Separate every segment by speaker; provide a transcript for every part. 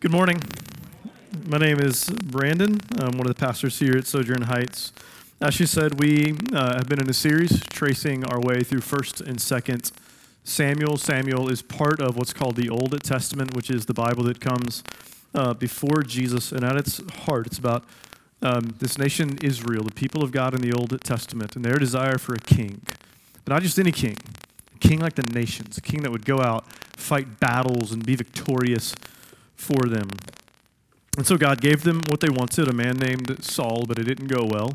Speaker 1: Good morning. My name is Brandon. I'm one of the pastors here at Sojourn Heights. As she said, we uh, have been in a series tracing our way through 1st and 2nd Samuel. Samuel is part of what's called the Old Testament, which is the Bible that comes uh, before Jesus. And at its heart, it's about um, this nation, Israel, the people of God in the Old Testament, and their desire for a king. But not just any king, a king like the nations, a king that would go out, fight battles, and be victorious for them. And so God gave them what they wanted a man named Saul, but it didn't go well.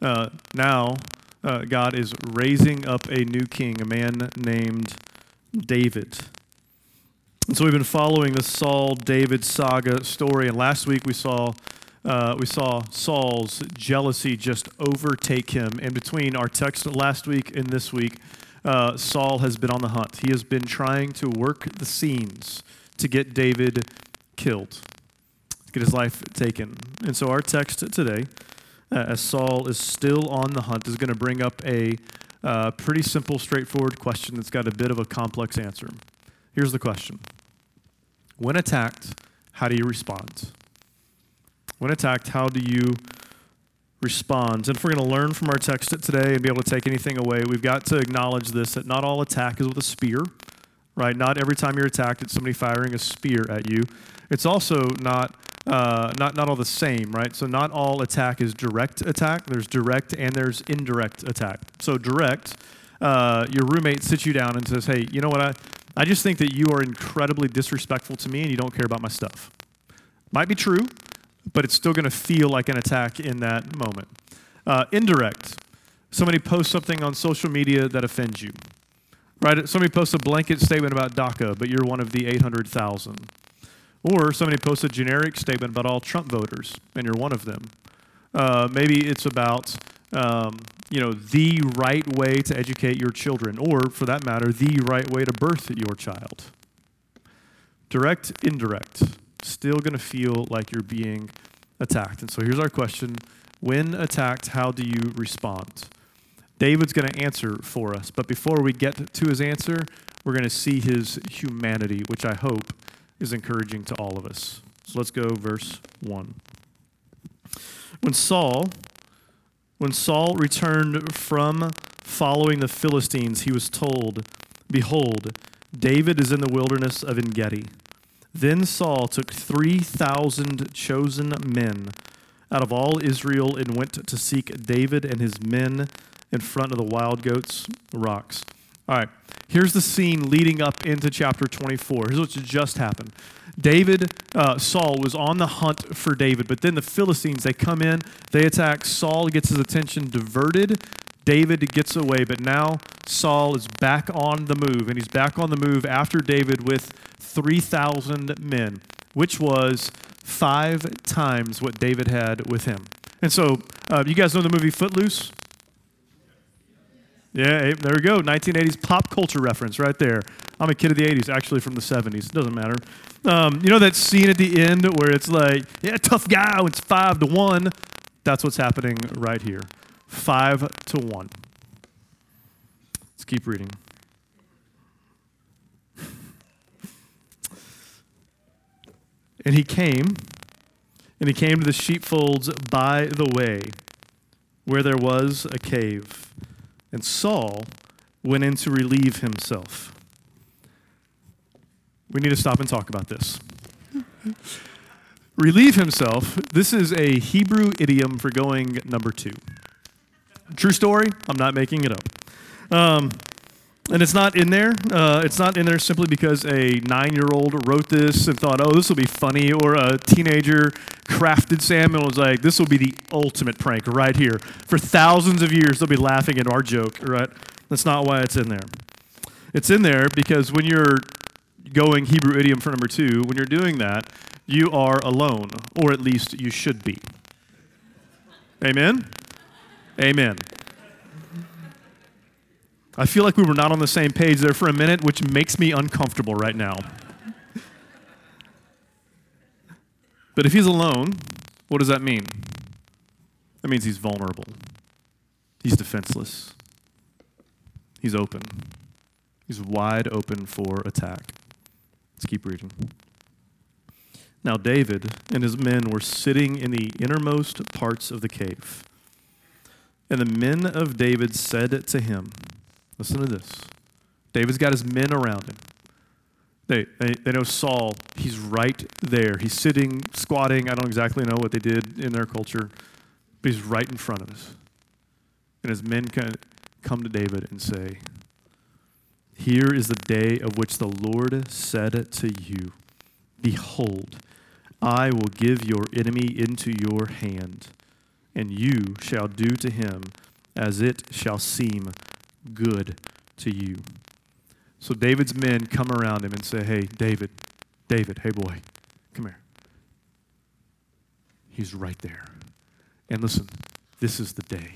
Speaker 1: Uh, now, uh, God is raising up a new king, a man named David. And so we've been following the Saul David saga story, and last week we saw uh, we saw Saul's jealousy just overtake him. And between our text last week and this week, uh, Saul has been on the hunt. He has been trying to work the scenes to get David killed, get his life taken. And so our text today uh, as Saul is still on the hunt, is going to bring up a uh, pretty simple, straightforward question that's got a bit of a complex answer. Here's the question When attacked, how do you respond? When attacked, how do you respond? And if we're going to learn from our text today and be able to take anything away, we've got to acknowledge this that not all attack is with a spear, right? Not every time you're attacked, it's somebody firing a spear at you. It's also not uh, not, not all the same, right? So not all attack is direct attack. There's direct and there's indirect attack. So direct, uh, your roommate sits you down and says, hey, you know what? I, I just think that you are incredibly disrespectful to me and you don't care about my stuff. Might be true, but it's still going to feel like an attack in that moment. Uh, indirect, somebody posts something on social media that offends you. Right? Somebody posts a blanket statement about DACA, but you're one of the 800,000. Or somebody posts a generic statement about all Trump voters, and you're one of them. Uh, maybe it's about um, you know the right way to educate your children, or for that matter, the right way to birth your child. Direct, indirect, still going to feel like you're being attacked. And so here's our question: When attacked, how do you respond? David's going to answer for us, but before we get to his answer, we're going to see his humanity, which I hope is encouraging to all of us. So let's go verse 1. When Saul when Saul returned from following the Philistines, he was told, Behold, David is in the wilderness of En Gedi. Then Saul took 3,000 chosen men out of all Israel and went to seek David and his men in front of the wild goats' rocks. All right, here's the scene leading up into chapter 24. Here's what just happened. David, uh, Saul was on the hunt for David, but then the Philistines, they come in, they attack. Saul gets his attention diverted. David gets away, but now Saul is back on the move, and he's back on the move after David with 3,000 men, which was five times what David had with him. And so, uh, you guys know the movie Footloose? Yeah, there we go. 1980s pop culture reference right there. I'm a kid of the 80s, actually from the 70s. Doesn't matter. Um, you know that scene at the end where it's like, yeah, tough guy, it's five to one? That's what's happening right here. Five to one. Let's keep reading. and he came, and he came to the sheepfolds by the way, where there was a cave and Saul went in to relieve himself. We need to stop and talk about this. relieve himself, this is a Hebrew idiom for going number two. True story, I'm not making it up. Um, and it's not in there. Uh, it's not in there simply because a nine year old wrote this and thought, oh, this will be funny, or a teenager crafted Samuel and was like, this will be the ultimate prank right here. For thousands of years, they'll be laughing at our joke, right? That's not why it's in there. It's in there because when you're going Hebrew idiom for number two, when you're doing that, you are alone, or at least you should be. Amen? Amen. I feel like we were not on the same page there for a minute, which makes me uncomfortable right now. but if he's alone, what does that mean? That means he's vulnerable, he's defenseless, he's open, he's wide open for attack. Let's keep reading. Now, David and his men were sitting in the innermost parts of the cave. And the men of David said to him, Listen to this. David's got his men around him. They, they, they know Saul, he's right there. He's sitting, squatting. I don't exactly know what they did in their culture, but he's right in front of us. And his men come to David and say, Here is the day of which the Lord said to you, Behold, I will give your enemy into your hand, and you shall do to him as it shall seem good to you. So David's men come around him and say, Hey, David, David, hey boy, come here. He's right there. And listen, this is the day.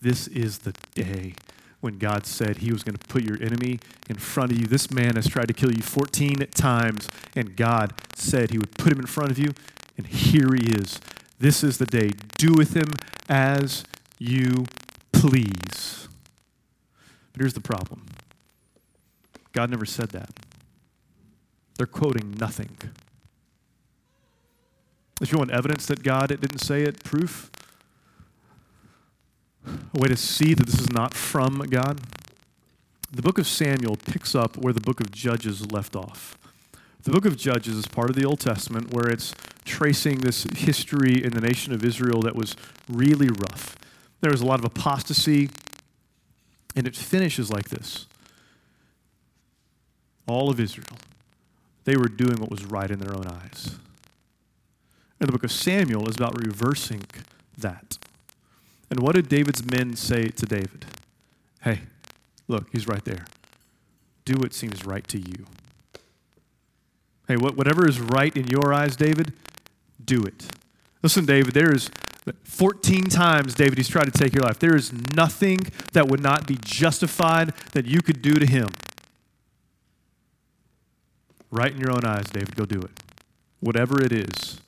Speaker 1: This is the day when God said he was going to put your enemy in front of you. This man has tried to kill you 14 times, and God said he would put him in front of you, and here he is. This is the day. Do with him as you please. But here's the problem God never said that. They're quoting nothing. If you want evidence that God didn't say it, proof, a way to see that this is not from God, the book of Samuel picks up where the book of Judges left off. The book of Judges is part of the Old Testament where it's tracing this history in the nation of Israel that was really rough. There was a lot of apostasy, and it finishes like this all of Israel, they were doing what was right in their own eyes. And the book of Samuel is about reversing that. And what did David's men say to David? Hey, look, he's right there. Do what seems right to you. Hey, whatever is right in your eyes, David, do it. Listen, David, there is 14 times, David, he's tried to take your life. There is nothing that would not be justified that you could do to him. Right in your own eyes, David, go do it. Whatever it is,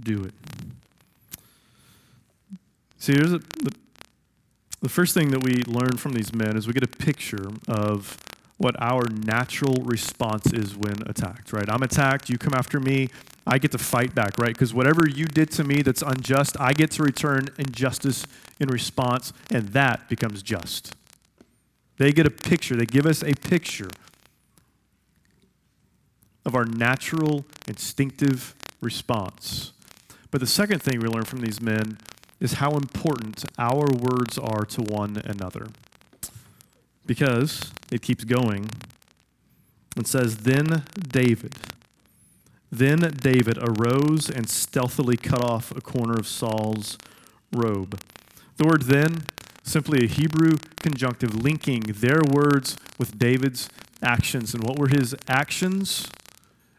Speaker 1: do it. See, here's a, the, the first thing that we learn from these men is we get a picture of what our natural response is when attacked, right? I'm attacked, you come after me, I get to fight back, right? Because whatever you did to me that's unjust, I get to return injustice in response, and that becomes just. They get a picture, they give us a picture of our natural, instinctive response. But the second thing we learn from these men is how important our words are to one another. Because it keeps going and says, Then David, then David arose and stealthily cut off a corner of Saul's robe. The word then, simply a Hebrew conjunctive linking their words with David's actions. And what were his actions?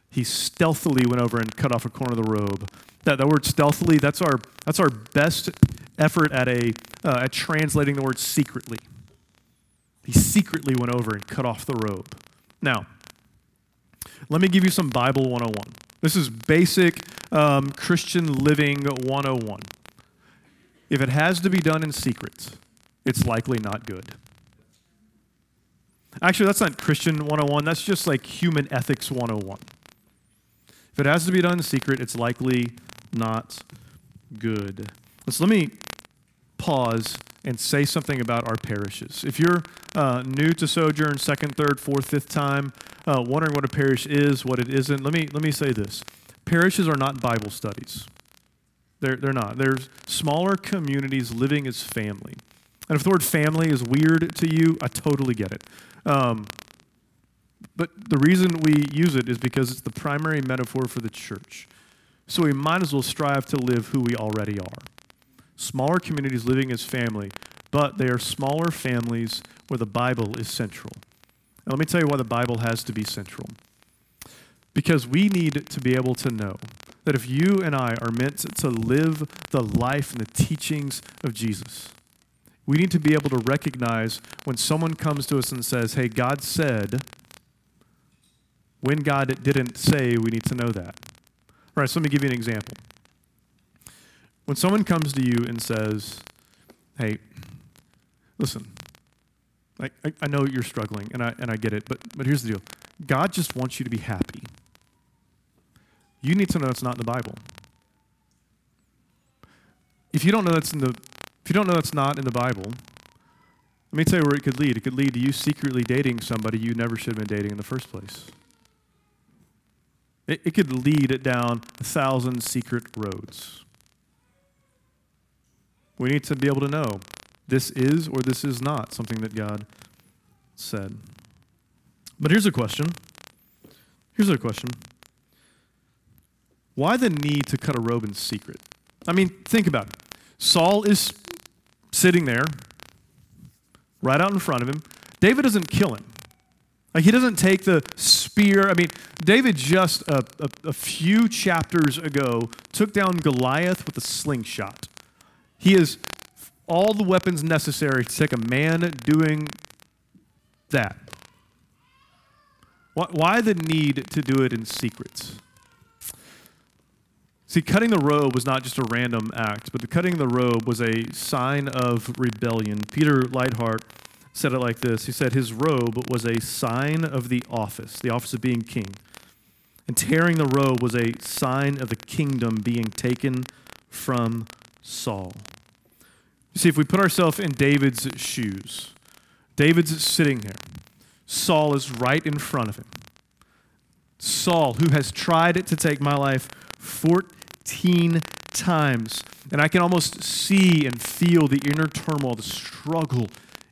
Speaker 1: he stealthily went over and cut off a corner of the robe. That, that word stealthily, that's our, that's our best effort at, a, uh, at translating the word secretly. He secretly went over and cut off the robe. Now, let me give you some Bible 101. This is basic um, Christian living 101. If it has to be done in secret, it's likely not good. Actually, that's not Christian 101, that's just like human ethics 101. If it has to be done in secret, it's likely not good. So let me pause and say something about our parishes. If you're uh, new to Sojourn, second, third, fourth, fifth time, uh, wondering what a parish is, what it isn't, let me, let me say this. Parishes are not Bible studies. They're, they're not. They're smaller communities living as family. And if the word family is weird to you, I totally get it. Um, but the reason we use it is because it's the primary metaphor for the church. So we might as well strive to live who we already are. Smaller communities living as family, but they are smaller families where the Bible is central. Now, let me tell you why the Bible has to be central. Because we need to be able to know that if you and I are meant to live the life and the teachings of Jesus, we need to be able to recognize when someone comes to us and says, Hey, God said, when God didn't say, we need to know that. All right, so let me give you an example. When someone comes to you and says, hey, listen, I, I, know you're struggling, and I, and I get it, but, but here's the deal God just wants you to be happy. you need to know it's not in the Bible. If you don't know that's in the if you don't know that's not in the Bible, let me tell you where it could lead. It could lead to you secretly dating somebody you never should have been dating in the first place. It, it could lead it down a thousand secret roads. We need to be able to know this is or this is not something that God said. But here's a question. Here's a question. Why the need to cut a robe in secret? I mean, think about it. Saul is sitting there, right out in front of him. David doesn't kill him. Like he doesn't take the spear. I mean, David just a, a, a, few chapters ago took down Goliath with a slingshot. He has all the weapons necessary to take a man doing that. Why, the need to do it in secret? See, cutting the robe was not just a random act, but the cutting of the robe was a sign of rebellion. Peter Leithart said it like this He said, His robe was a sign of the office, the office of being king. And tearing the robe was a sign of the kingdom being taken from Saul. You see, if we put ourselves in David's shoes, David's sitting here. Saul is right in front of him. Saul, who has tried to take my life 14 times. And I can almost see and feel the inner turmoil, the struggle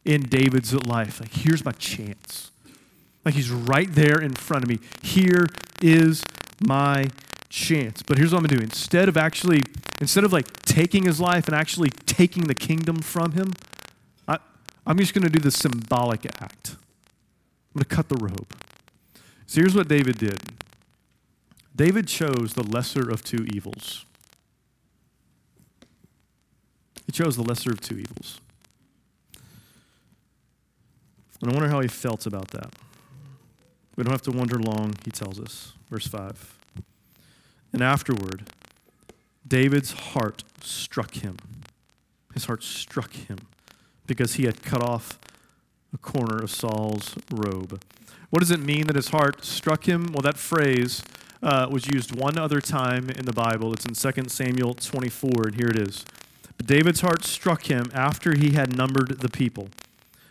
Speaker 1: in David's life. Like, here's my chance. Like, he's right there in front of me. Here is my chance. But here's what I'm going to do. Instead of actually, instead of like taking his life and actually taking the kingdom from him, I, I'm just going to do the symbolic act. I'm going to cut the rope. So here's what David did David chose the lesser of two evils. He chose the lesser of two evils. And I wonder how he felt about that. We don't have to wonder long, he tells us. Verse 5. And afterward, David's heart struck him. His heart struck him because he had cut off a corner of Saul's robe. What does it mean that his heart struck him? Well, that phrase uh, was used one other time in the Bible. It's in 2 Samuel 24, and here it is. But David's heart struck him after he had numbered the people.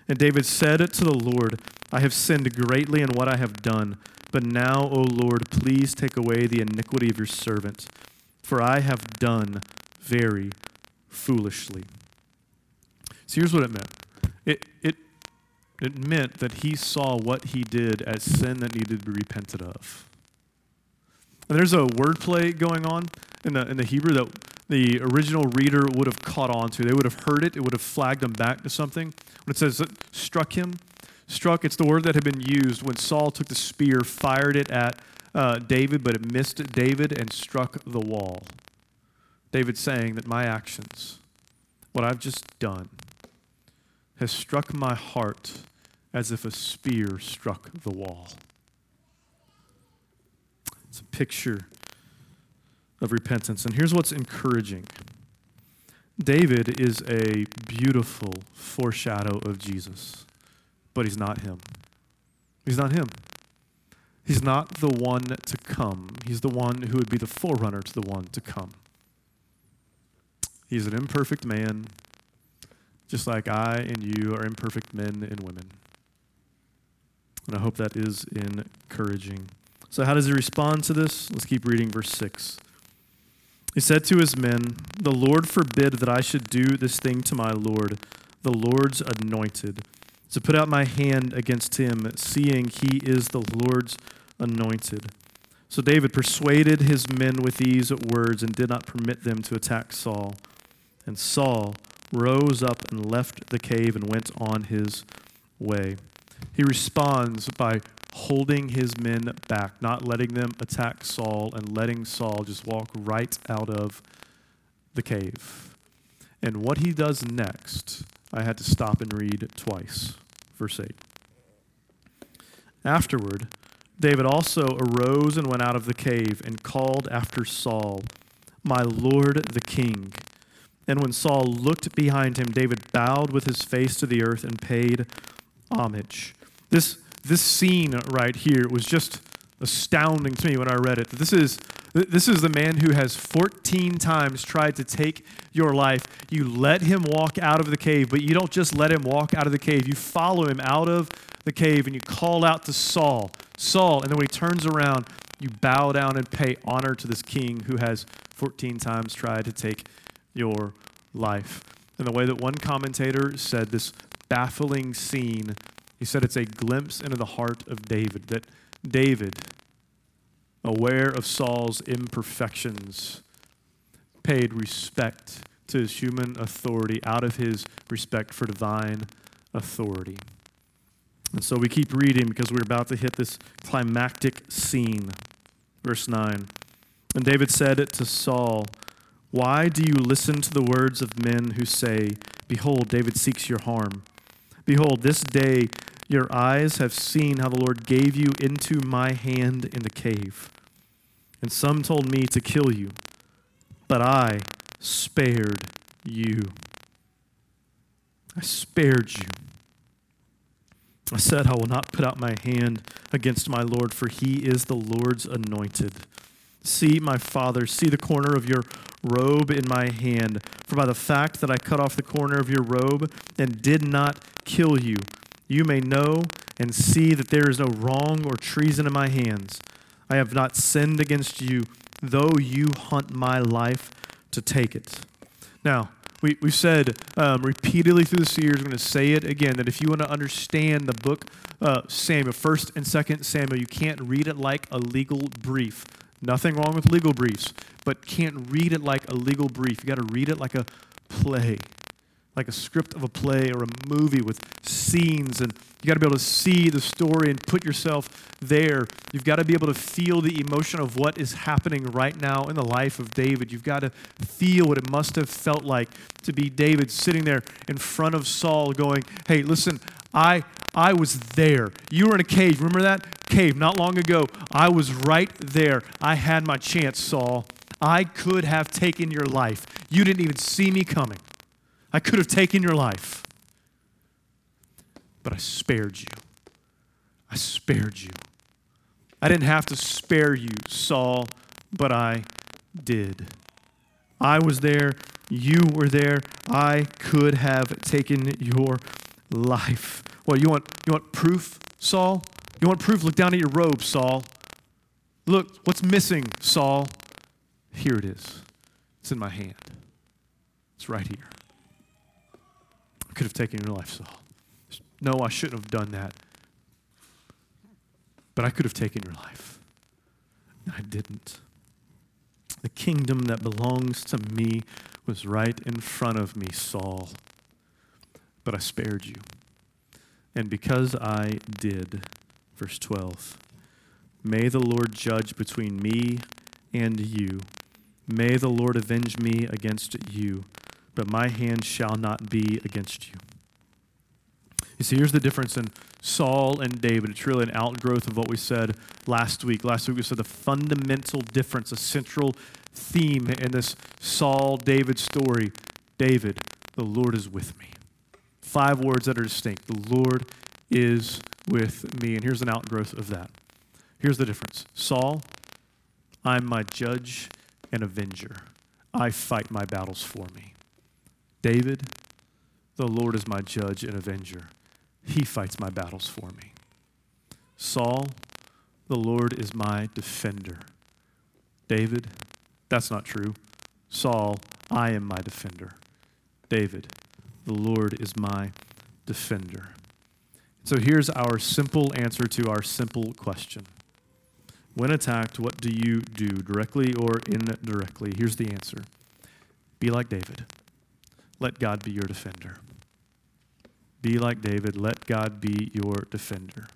Speaker 1: And David said to the Lord, I have sinned greatly in what I have done. But now, O Lord, please take away the iniquity of your servant, for I have done very foolishly. So here's what it meant it, it, it meant that he saw what he did as sin that needed to be repented of. And there's a wordplay going on in the, in the Hebrew that the original reader would have caught on to. They would have heard it, it would have flagged them back to something. When it says struck him, struck, it's the word that had been used when Saul took the spear, fired it at uh, David, but it missed David and struck the wall. David saying that my actions, what I've just done, has struck my heart as if a spear struck the wall. It's a picture of repentance. And here's what's encouraging David is a beautiful foreshadow of Jesus, but he's not him. He's not him. He's not the one to come. He's the one who would be the forerunner to the one to come. He's an imperfect man, just like I and you are imperfect men and women. And I hope that is encouraging. So, how does he respond to this? Let's keep reading verse 6. He said to his men, The Lord forbid that I should do this thing to my Lord, the Lord's anointed, to put out my hand against him, seeing he is the Lord's anointed. So David persuaded his men with these words and did not permit them to attack Saul. And Saul rose up and left the cave and went on his way. He responds by holding his men back, not letting them attack Saul, and letting Saul just walk right out of the cave. And what he does next, I had to stop and read twice. Verse 8. Afterward, David also arose and went out of the cave and called after Saul, My Lord the king. And when Saul looked behind him, David bowed with his face to the earth and paid homage. This this scene right here was just astounding to me when I read it. This is, This is the man who has 14 times tried to take your life. You let him walk out of the cave, but you don't just let him walk out of the cave. You follow him out of the cave and you call out to Saul, Saul. And then when he turns around, you bow down and pay honor to this king who has 14 times tried to take your life. And the way that one commentator said this baffling scene, he said it's a glimpse into the heart of David, that David, aware of Saul's imperfections, paid respect to his human authority out of his respect for divine authority. And so we keep reading because we're about to hit this climactic scene. Verse 9. And David said to Saul, Why do you listen to the words of men who say, Behold, David seeks your harm? Behold, this day your eyes have seen how the Lord gave you into my hand in the cave. And some told me to kill you, but I spared you. I spared you. I said, I will not put out my hand against my Lord, for he is the Lord's anointed. See, my father, see the corner of your robe in my hand. For by the fact that I cut off the corner of your robe and did not kill you, you may know and see that there is no wrong or treason in my hands. I have not sinned against you, though you hunt my life to take it. Now, we, we've said um, repeatedly through the series, we're going to say it again, that if you want to understand the book uh, Samuel, 1st and 2nd Samuel, you can't read it like a legal brief. Nothing wrong with legal briefs, but can't read it like a legal brief. You got to read it like a play like a script of a play or a movie with scenes and you got to be able to see the story and put yourself there. You've got to be able to feel the emotion of what is happening right now in the life of David. You've got to feel what it must have felt like to be David sitting there in front of Saul going, "Hey, listen, I I was there. You were in a cave. Remember that cave not long ago? I was right there. I had my chance, Saul. I could have taken your life. You didn't even see me coming." I could have taken your life, but I spared you. I spared you. I didn't have to spare you, Saul, but I did. I was there. You were there. I could have taken your life. Well, you want, you want proof, Saul? You want proof? Look down at your robe, Saul. Look, what's missing, Saul? Here it is. It's in my hand. It's right here could have taken your life, Saul. No, I shouldn't have done that. But I could have taken your life. I didn't. The kingdom that belongs to me was right in front of me, Saul. But I spared you. And because I did, verse 12, may the Lord judge between me and you. May the Lord avenge me against you but my hand shall not be against you. You see, here's the difference in Saul and David. It's really an outgrowth of what we said last week. Last week we said the fundamental difference, a central theme in this Saul David story. David, the Lord is with me. Five words that are distinct. The Lord is with me. And here's an outgrowth of that. Here's the difference Saul, I'm my judge and avenger. I fight my battles for me. David, the Lord is my judge and avenger. He fights my battles for me. Saul, the Lord is my defender. David, that's not true. Saul, I am my defender. David, the Lord is my defender. So here's our simple answer to our simple question. When attacked, what do you do, directly or indirectly? Here's the answer Be like David. Let God be your defender. Be like David. Let God be your defender.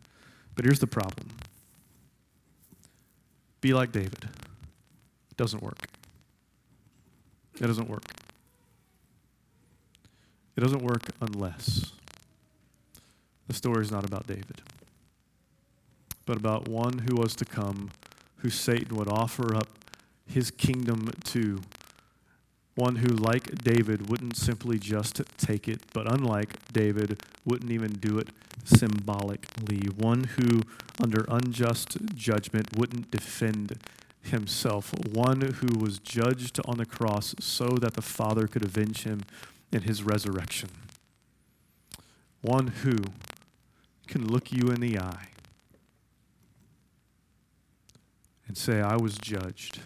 Speaker 1: But here's the problem be like David. It doesn't work. It doesn't work. It doesn't work unless the story is not about David, but about one who was to come, who Satan would offer up his kingdom to one who, like David, wouldn't simply just take it, but unlike David, wouldn't even do it symbolically. One who, under unjust judgment, wouldn't defend himself, one who was judged on the cross so that the Father could avenge him in his resurrection. One who can look you in the eye and say, I was judged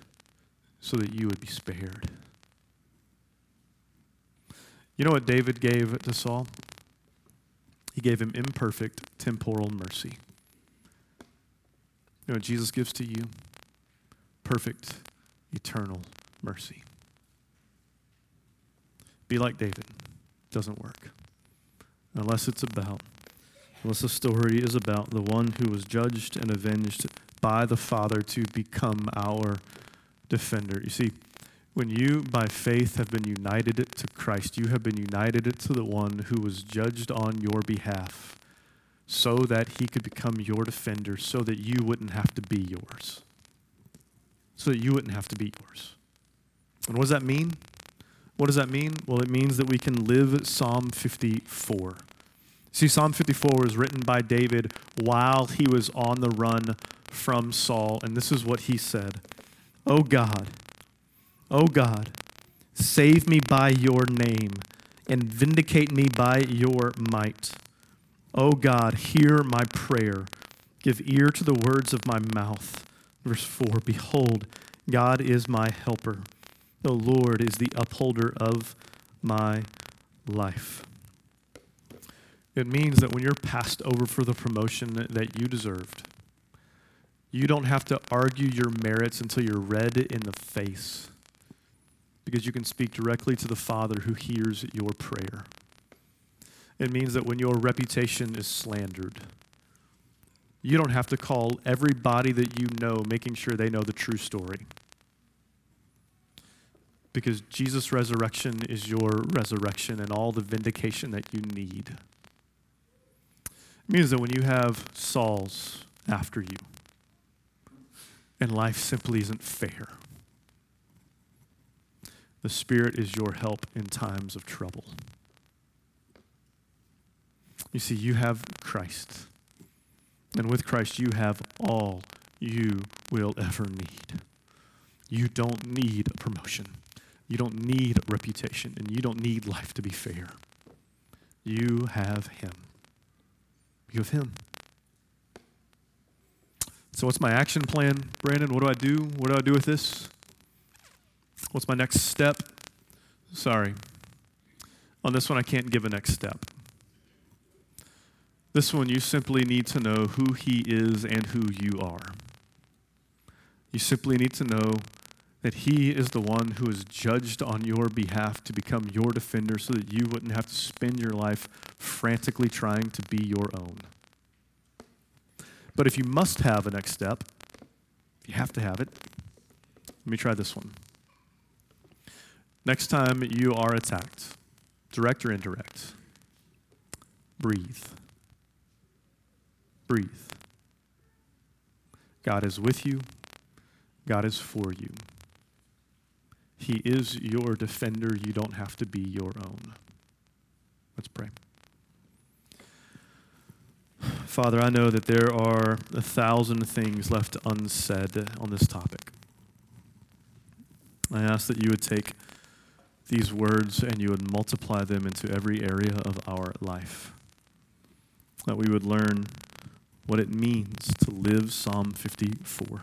Speaker 1: so that you would be spared. You know what David gave to Saul? He gave him imperfect temporal mercy. You know what Jesus gives to you? Perfect, eternal mercy. Be like David. Doesn't work. Unless it's about, unless the story is about the one who was judged and avenged by the Father to become our defender. You see, when you, by faith, have been united to Christ, you have been united to the one who was judged on your behalf so that he could become your defender, so that you wouldn't have to be yours. So that you wouldn't have to be yours. And what does that mean? What does that mean? Well, it means that we can live Psalm 54. See, Psalm 54 was written by David while he was on the run from Saul, and this is what he said Oh God, O God, save me by your name and vindicate me by your might. O God, hear my prayer. Give ear to the words of my mouth. Verse 4 Behold, God is my helper. The Lord is the upholder of my life. It means that when you're passed over for the promotion that you deserved, you don't have to argue your merits until you're red in the face because you can speak directly to the Father who hears your prayer. It means that when your reputation is slandered, you don't have to call everybody that you know, making sure they know the true story. Because Jesus' resurrection is your resurrection and all the vindication that you need. It means that when you have Sauls after you, and life simply isn't fair, the Spirit is your help in times of trouble. You see, you have Christ. And with Christ, you have all you will ever need. You don't need a promotion. You don't need a reputation. And you don't need life to be fair. You have Him. You have Him. So, what's my action plan, Brandon? What do I do? What do I do with this? What's my next step? Sorry. On this one, I can't give a next step. This one, you simply need to know who He is and who you are. You simply need to know that He is the one who is judged on your behalf to become your defender so that you wouldn't have to spend your life frantically trying to be your own. But if you must have a next step, you have to have it. Let me try this one. Next time you are attacked, direct or indirect, breathe. Breathe. God is with you, God is for you. He is your defender. You don't have to be your own. Let's pray. Father, I know that there are a thousand things left unsaid on this topic. I ask that you would take these words and you would multiply them into every area of our life. That we would learn what it means to live Psalm 54.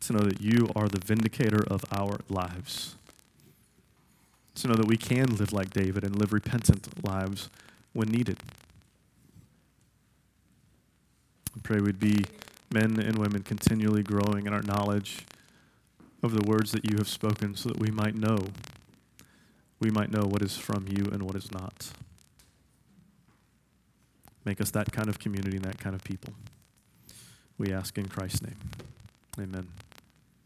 Speaker 1: To know that you are the vindicator of our lives. To know that we can live like David and live repentant lives when needed. I pray we'd be men and women continually growing in our knowledge of the words that you have spoken so that we might know. We might know what is from you and what is not. Make us that kind of community and that kind of people. We ask in Christ's name. Amen.